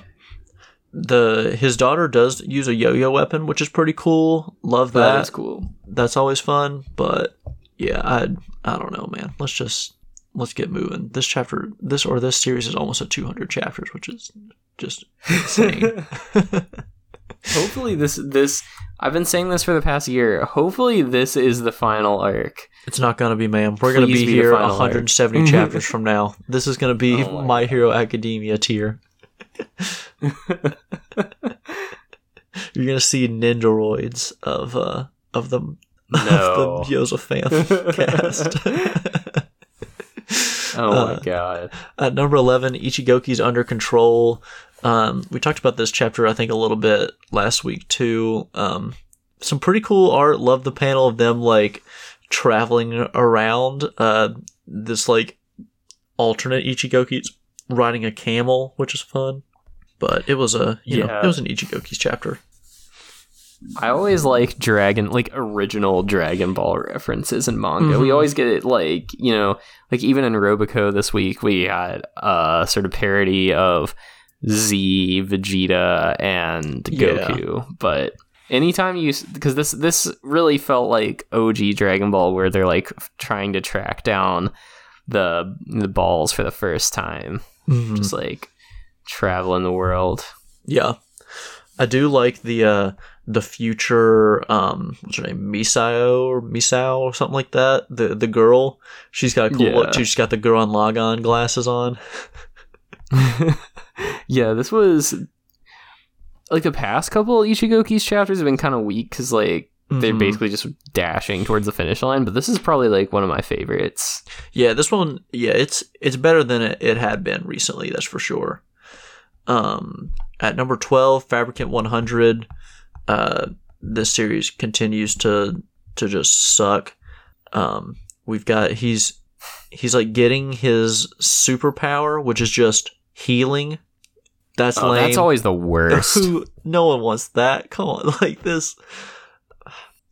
The his daughter does use a yo-yo weapon, which is pretty cool. Love that. that is cool That's always fun. But yeah, I I don't know, man. Let's just let's get moving. This chapter, this or this series is almost at 200 chapters, which is just insane. hopefully this this I've been saying this for the past year. Hopefully this is the final arc. It's not gonna be, ma'am. We're gonna be be here final arc. 170 chapters from now. This is gonna be Oh my My Hero Academia tier. You're gonna see ninjaroids of uh of the No. of the Yozafam cast. Oh Uh, my god. At number 11, Ichigoki's under control. Um, we talked about this chapter, I think, a little bit last week, too. Um, some pretty cool art. Love the panel of them, like, traveling around. Uh, this, like, alternate Ichigoki's riding a camel, which is fun. But it was a, you know, Yeah. it was an Ichigoki's chapter. I always like Dragon, like original Dragon Ball references in manga. We Mhm. always get it, like you know, like even in Roboco this week, we had a sort of parody of Z, Vegeta, and Yeah. Goku. But anytime you, because this this really felt like OG Dragon Ball, where they're like trying to track down the the balls for the first time, Mhm. just like traveling the world. Yeah. I do like the uh the future um what's her name? Misao or Misao or something like that. The the girl. She's got a cool look too. She's got the Gurren Lagann glasses on. yeah, this was like the past couple Ichigoki's chapters have been kind of weak because like they're Mhm. basically just dashing towards the finish line. But this is probably like one of my favorites. Yeah, this one yeah, it's it's better than it, it had been recently, that's for sure. Um at number 12, Fabricant 100, uh this series continues to to just suck. Um we've got he's he's like getting his superpower, which is just healing. That's Oh, lame. that's always the worst. Who? No one wants that. Come on, like this.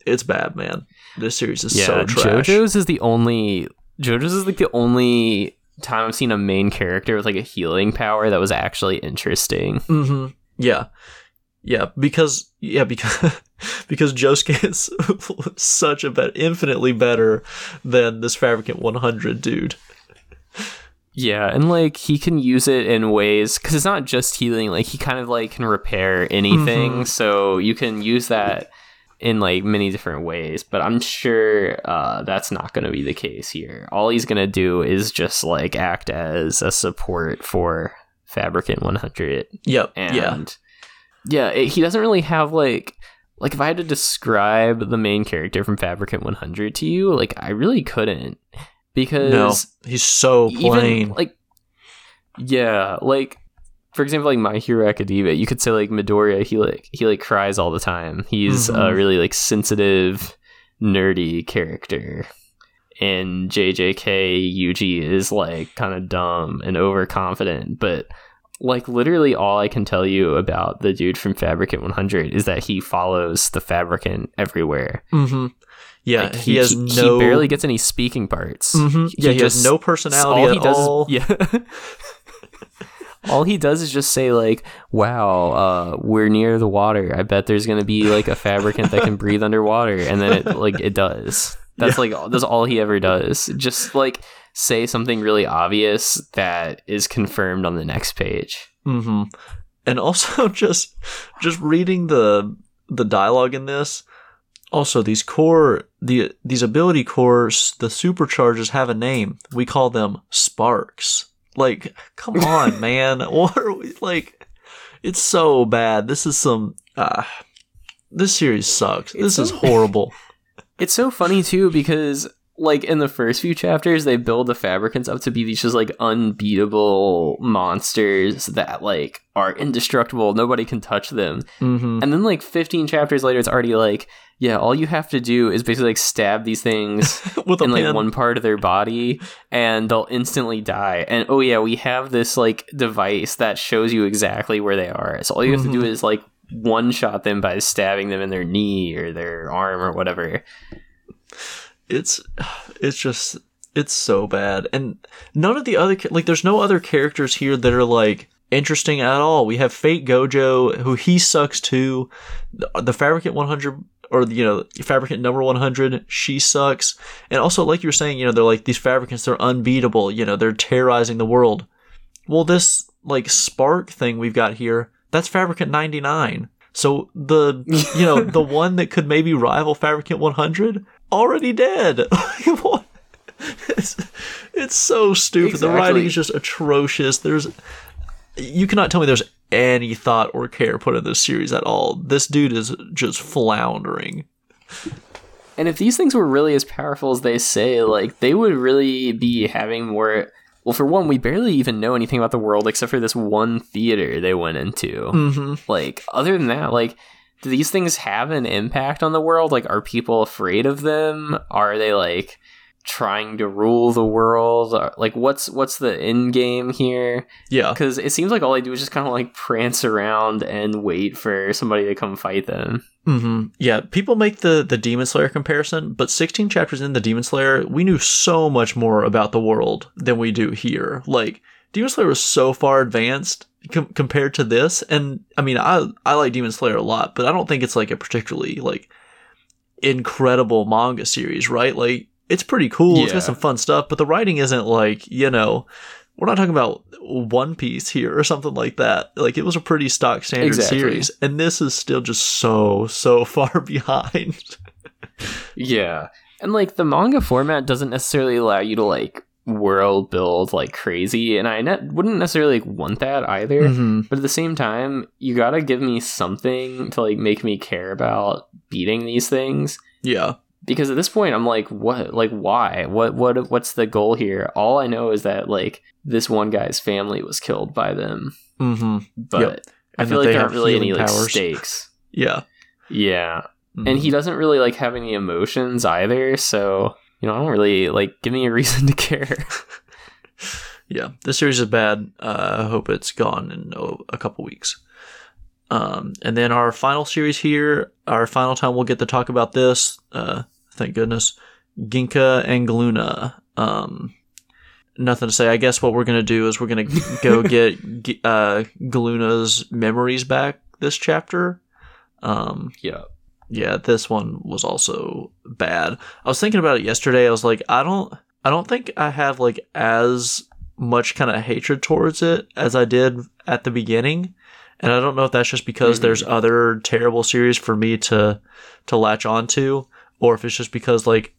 It's bad, man. This series is yeah, so trash. JoJo's is the only JoJo's is like the only time I've seen a main character with like a healing power that was actually interesting. hmm Yeah, yeah. Because yeah, because because Josuke is such a better, infinitely better than this Fabricant 100 dude. Yeah, and like he can use it in ways because it's not just healing. Like he kind of like can repair anything, Mhm. so you can use that in like many different ways. But I'm sure uh, that's not going to be the case here. All he's going to do is just like act as a support for Fabricant 100, Yep. and yeah. Yeah, it, he doesn't really have like like if I had to describe the main character from Fabricant 100 to you, like I really couldn't because No, he's so plain. even like yeah like for example like my hero academia you could say like midoriya he like he like cries all the time he's a Mhm. really like sensitive nerdy character and jjk yuji is like kind of dumb and overconfident but like literally all i can tell you about the dude from fabricant 100 is that he follows the fabricant everywhere hmm Yeah, Like, he, has no. he barely gets any speaking parts Mhm. He Yeah, he, has just- no personality all at he does all. Is, yeah. all he does is just say like, "Wow, uh, we're near the water. I bet there's gonna be like a fabricant that can breathe underwater," and then it like it does. That's like that's all he ever does. Just like say something really obvious that is confirmed on the next page. hmm And also just just reading the the dialogue in this. Also, these core the these ability cores, the supercharges have a name. We call them sparks. Like, come on, man. What are we like? It's so bad. This is some. Uh, this series sucks. It's this is horrible. It's so funny too because like in the first few chapters they build the fabricants up to be these just like unbeatable monsters that like are indestructible. Nobody can touch them. Hmm and then like 15 chapters later it's already like yeah all you have to do is basically like stab these things With in like pen. one part of their body and they'll instantly die. And oh yeah we have this like device that shows you exactly where they are. So all you have to do Mhm. is like one shot them by stabbing them in their knee or their arm or whatever it's it's just it's so bad. And none of the other like there's no other characters here that are like interesting at all. We have fate gojo who he sucks too. The, the fabricant 100 or you know fabricant number 100 she sucks. And also like you were saying you know they're like these fabricants they're unbeatable. You know they're terrorizing the world. Well this like spark thing we've got here that's fabricant 99 So the you know the one that could maybe rival Fabricant 100 already dead. What? it's, it's so stupid. The writing is just atrocious. There's you cannot tell me there's any thought or care put in this series at all. This dude is just floundering. And if these things were really as powerful as they say, like they would really be having more. Well, for one, we barely even know anything about the world except for this one theater they went into. Mm-hmm. Like, other than that, like, do these things have an impact on the world? Like, are people afraid of them? Are they like trying to rule the world? Like, what's what's the end game here? Yeah. Because it seems like all they do is just kind of like prance around and wait for somebody to come fight them. hmm Yeah, people make the the Demon Slayer comparison, but 16 chapters in the Demon Slayer, we knew so much more about the world than we do here. Like Demon Slayer was so far advanced com- compared to this, and I mean, I I like Demon Slayer a lot, but I don't think it's like a particularly like incredible manga series, right? Like it's pretty cool, it's got some fun stuff, but the writing isn't like you know. We're not talking about One Piece here or something like that. Like it was a pretty stock standard Exactly. series, and this is still just so so far behind. Yeah. And like the manga format doesn't necessarily allow you to like world build like crazy and I ne- wouldn't necessarily like, want that either. mm-hmm. But at the same time, you got to give me something to like make me care about beating these things Yeah, because at this point I'm like what like why? What what what's the goal here? All I know is that like this one guy's family was killed by them. mm-hmm. But Yep. I feel like there aren't really any healing like stakes. yeah. Yeah. Mhm. and he doesn't really like have any emotions either so you know i don't really like give me a reason to care yeah, this series is bad. Uh, I hope it's gone in oh, a couple weeks. Um, and then our final series here, our final time we'll get to talk about this. Uh, thank goodness, Ginka and Gluna. Um, nothing to say. I guess what we're gonna do is we're gonna go get uh, Gluna's memories back this chapter. Um, yeah yeah, this one was also bad. I was thinking about it yesterday. I was like, I don't, I don't think I have like as much kind of hatred towards it as I did at the beginning, and I don't know if that's just because Mhm. there's other terrible series for me to to latch onto, or if it's just because like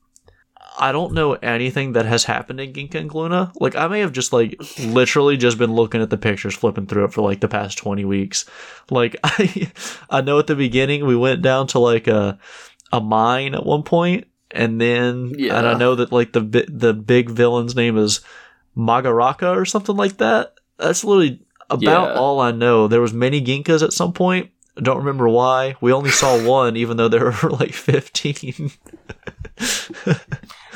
I don't know anything that has happened in Ginka and Gluna. Like I may have just like literally just been looking at the pictures, flipping through it for like the past twenty weeks. Like I, I know at the beginning we went down to like a a mine at one point, and then Yeah. and I know that like the the big villain's name is Magaraka or something like that. That's literally about Yeah. all I know. There was many Ginkas at some point. I don't remember why. We only saw one, even though there were like fifteen.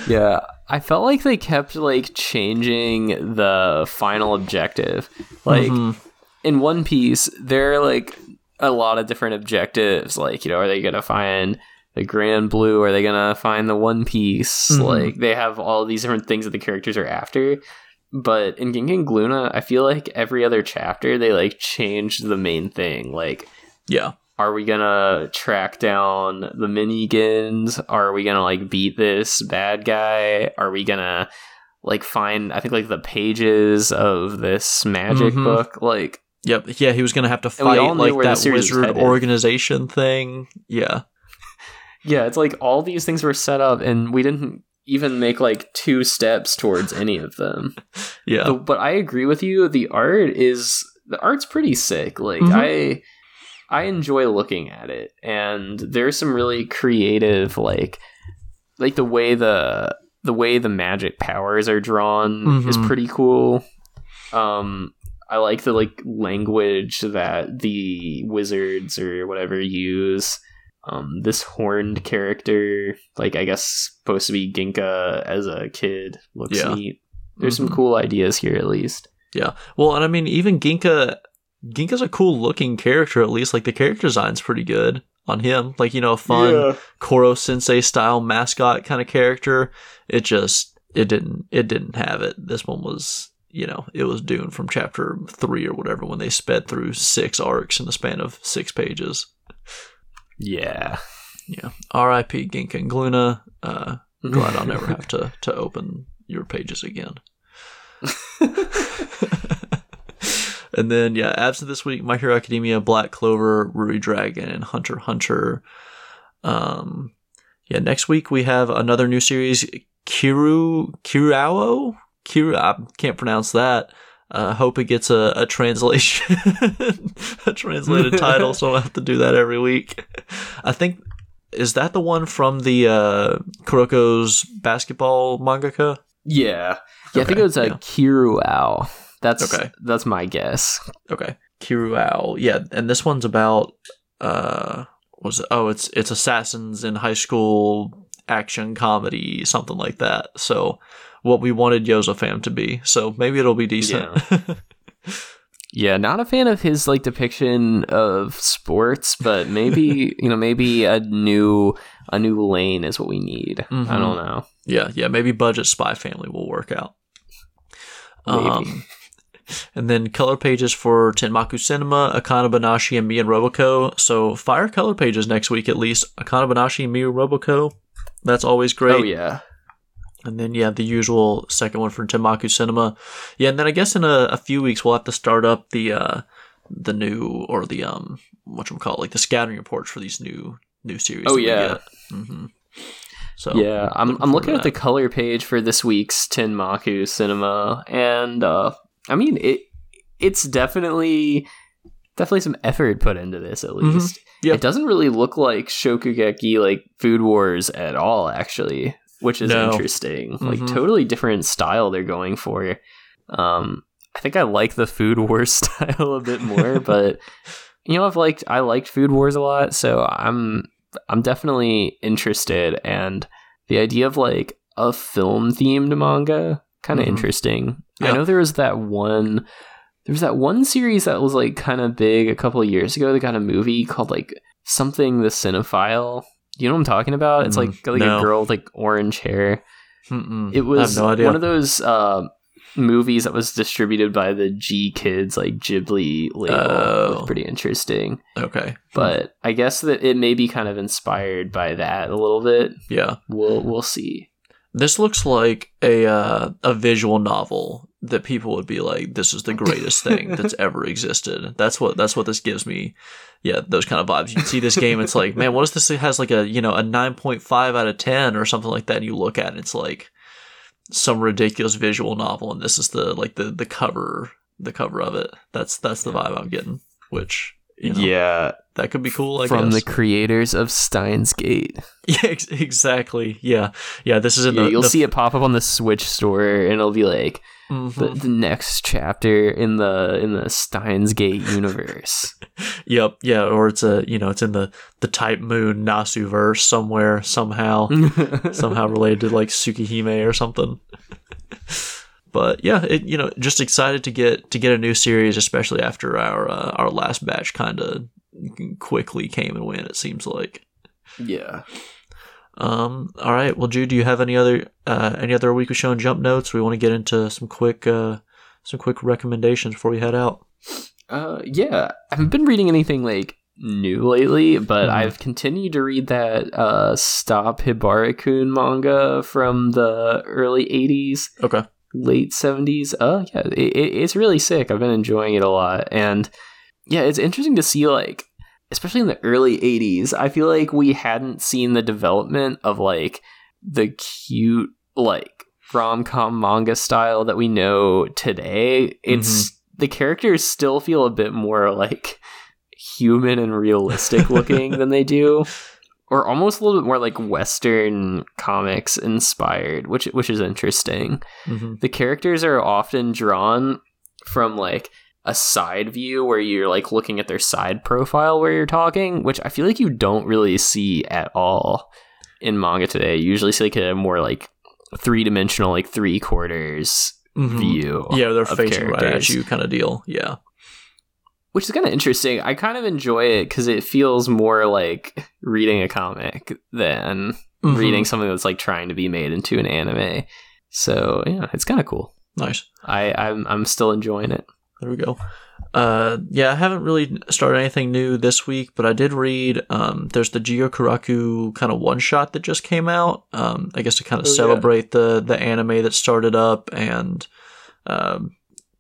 yeah i felt like they kept like changing the final objective like Mhm. in one piece there are like a lot of different objectives like you know are they gonna find the grand blue are they gonna find the one piece Mhm. like they have all these different things that the characters are after but in Ginken Gluna, I feel like every other chapter they like changed the main thing. Like, yeah. Are we gonna track down the minigins? Are we gonna like beat this bad guy? Are we gonna like find I think like the pages of this magic Mhm. book? Like Yep. Yeah, he was gonna have to fight like that wizard organization thing. Yeah. Yeah, it's like all these things were set up and we didn't even make like two steps towards any of them. Yeah. So- but I agree with you. The art is the art's pretty sick. Like Mhm. I I enjoy looking at it, and there's some really creative like like the way the the way the magic powers are drawn is Mhm. pretty cool. Um, I like the like language that the wizards or whatever use. Um, this horned character, like I guess supposed to be Ginka as a kid, looks Yeah. neat. There's some Mhm. cool ideas here at least. Yeah. Well, and I mean, even Ginka, Ginka's a cool looking character. At least, like the character design's pretty good on him. Like you know, a fun Koro Sensei style mascot kind of character. It just it didn't it didn't have it. This one was you know it was doomed from chapter three or whatever when they sped through six arcs in the span of six pages. Yeah. Yeah. R.I.P. Ginka and Gluna. Uh, glad I'll never have to to open your pages again. and then yeah, absent this week, My Hero Academia, Black Clover, Ruri Dragon, and Hunter Hunter. Um, yeah, next week we have another new series, Kiru Kirao. Kiru, I can't pronounce that. I uh, hope it gets a, a translation, a translated title, so I'll have to do that every week. I think is that the one from the uh, Kuroko's basketball mangaka? Yeah, yeah. I think it was a yeah. Kiruao. That's okay. That's my guess. Okay, Kiruao. Yeah, and this one's about uh, was it? Oh, it's it's assassins in high school action comedy, something like that. So what we wanted Yozafam to be. So maybe it'll be decent. Yeah. yeah, not a fan of his like depiction of sports, but maybe you know maybe a new a new lane is what we need. Mm-hmm. I don't know. Yeah, yeah, maybe budget Spy Family will work out. Maybe. Um, and then color pages for Tenmaku Cinema, Akane Banashi, and me and Roboco. So fire color pages next week at least. Akane Banashi, and me and Roboco. That's always great. Oh yeah. And then yeah, the usual second one for Tenmaku Cinema. Yeah, and then I guess in a, a few weeks we'll have to start up the uh the new or the um what you call it, like the scouting reports for these new new series. Oh yeah. Mm-hmm. So yeah, I'm looking I'm looking at the color page for this week's Tenmaku Cinema, and uh I mean it it's definitely definitely some effort put into this at mm-hmm. least. Mm-hmm. It doesn't really look like Shokugeki like Food Wars at all actually which is no. interesting. Mm-hmm. Like totally different style they're going for. Um, I think I like the Food Wars style a bit more, but you know, I've liked I liked Food Wars a lot, so I'm I'm definitely interested. And the idea of like a film themed manga kind of mm-hmm. interesting. Yeah. I know there was that one. There was that one series that was like kind of big a couple of years ago. They got a movie called like something the cinephile you know what I'm talking about? It's like mm, like no. a girl with like orange hair. Mm-mm. It was no one of those uh, movies that was distributed by the GKIDS like Ghibli label. Oh. Pretty interesting. Okay, but I guess that it may be kind of inspired by that a little bit. Yeah, we'll we'll see. This looks like a uh, a visual novel that people would be like, "This is the greatest thing that's ever existed." That's what that's what this gives me. Yeah, those kind of vibes. You see this game, it's like, man, what if this has like a you know a nine point five out of ten or something like that? And you look at it, it's like some ridiculous visual novel, and this is the like the the cover the cover of it. That's that's the vibe I'm getting. Which you know, yeah, that could be cool. I From guess. the creators of Steins Gate. Yeah, ex- exactly. Yeah, yeah. This is in yeah, the. You'll the see it pop up on the Switch store, and it'll be like mm-hmm. the, the next chapter in the in the Steins Gate universe. yep. Yeah. Or it's a you know it's in the the Type Moon Nasu verse somewhere somehow somehow related to like Tsukihime or something but yeah, it, you know, just excited to get to get a new series, especially after our uh, our last batch kind of quickly came and went. It seems like. Yeah. Um. All right. Well, Jude, do you have any other uh, any other weekly Shonen Jump notes? We want to get into some quick uh, some quick recommendations before we head out. Uh. Yeah. I haven't been reading anything like new lately, but mm. I've continued to read that uh, Stop Hibari-kun manga from the early 80s. Okay late 70s. Uh, yeah, it, it's really sick. I've been enjoying it a lot. And yeah, it's interesting to see, like, especially in the early 80s, I feel like we hadn't seen the development of, like, the cute, like, rom com manga style that we know today. It's mm-hmm. the characters still feel a bit more, like, human and realistic looking than they do or almost a little bit more like Western comics inspired, which which is interesting. Mm-hmm. The characters are often drawn from like a side view where you're like looking at their side profile where you're talking, which I feel like you don't really see at all in manga today. You usually see like a more like three dimensional, like three quarters mm-hmm. view. Yeah, they're facing characters. right at you kind of deal. Yeah which is kind of interesting. I kind of enjoy it because it feels more like reading a comic than mm-hmm. reading something that's like trying to be made into an anime. So yeah, it's kind of cool. Nice. I I'm I'm still enjoying it. There we go. Uh, yeah, I haven't really started anything new this week, but I did read. Um, there's the Jigokuraku kind of one shot that just came out. Um, I guess to kind of oh, celebrate yeah. the the anime that started up and um,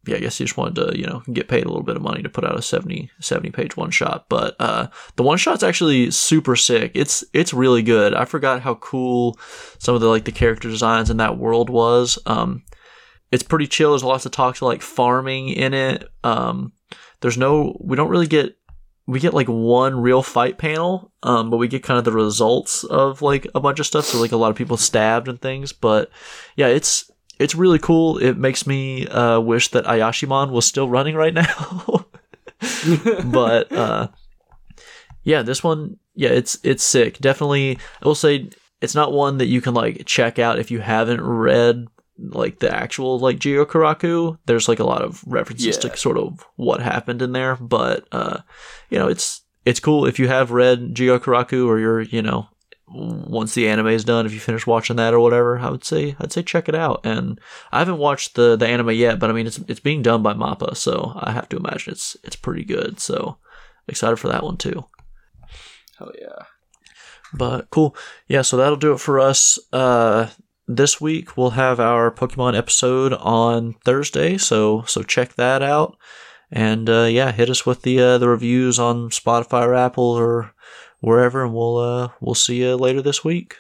yeah, I guess he just wanted to, you know, get paid a little bit of money to put out a 70, 70 page one shot. But uh, the one shot's actually super sick. It's it's really good. I forgot how cool some of the like the character designs in that world was. Um, it's pretty chill. There's lots of talk to like farming in it. Um, there's no, we don't really get we get like one real fight panel, um, but we get kind of the results of like a bunch of stuff. So like a lot of people stabbed and things. But yeah, it's it's really cool. It makes me uh, wish that Ayashimon was still running right now. but uh, yeah, this one, yeah, it's it's sick. Definitely, I will say it's not one that you can like check out if you haven't read like the actual like Jigokuraku. There's like a lot of references Yeah. to sort of what happened in there, but uh, you know, it's it's cool if you have read Jigokuraku or you're you know once the anime is done, if you finish watching that or whatever, I would say I'd say check it out. And I haven't watched the the anime yet, but I mean it's it's being done by Mappa, so I have to imagine it's it's pretty good. So excited for that one too. Hell yeah. But cool. Yeah, so that'll do it for us. Uh this week we'll have our Pokemon episode on Thursday, so so check that out. And uh yeah, hit us with the uh, the reviews on Spotify or Apple or wherever and we'll uh we'll see you later this week.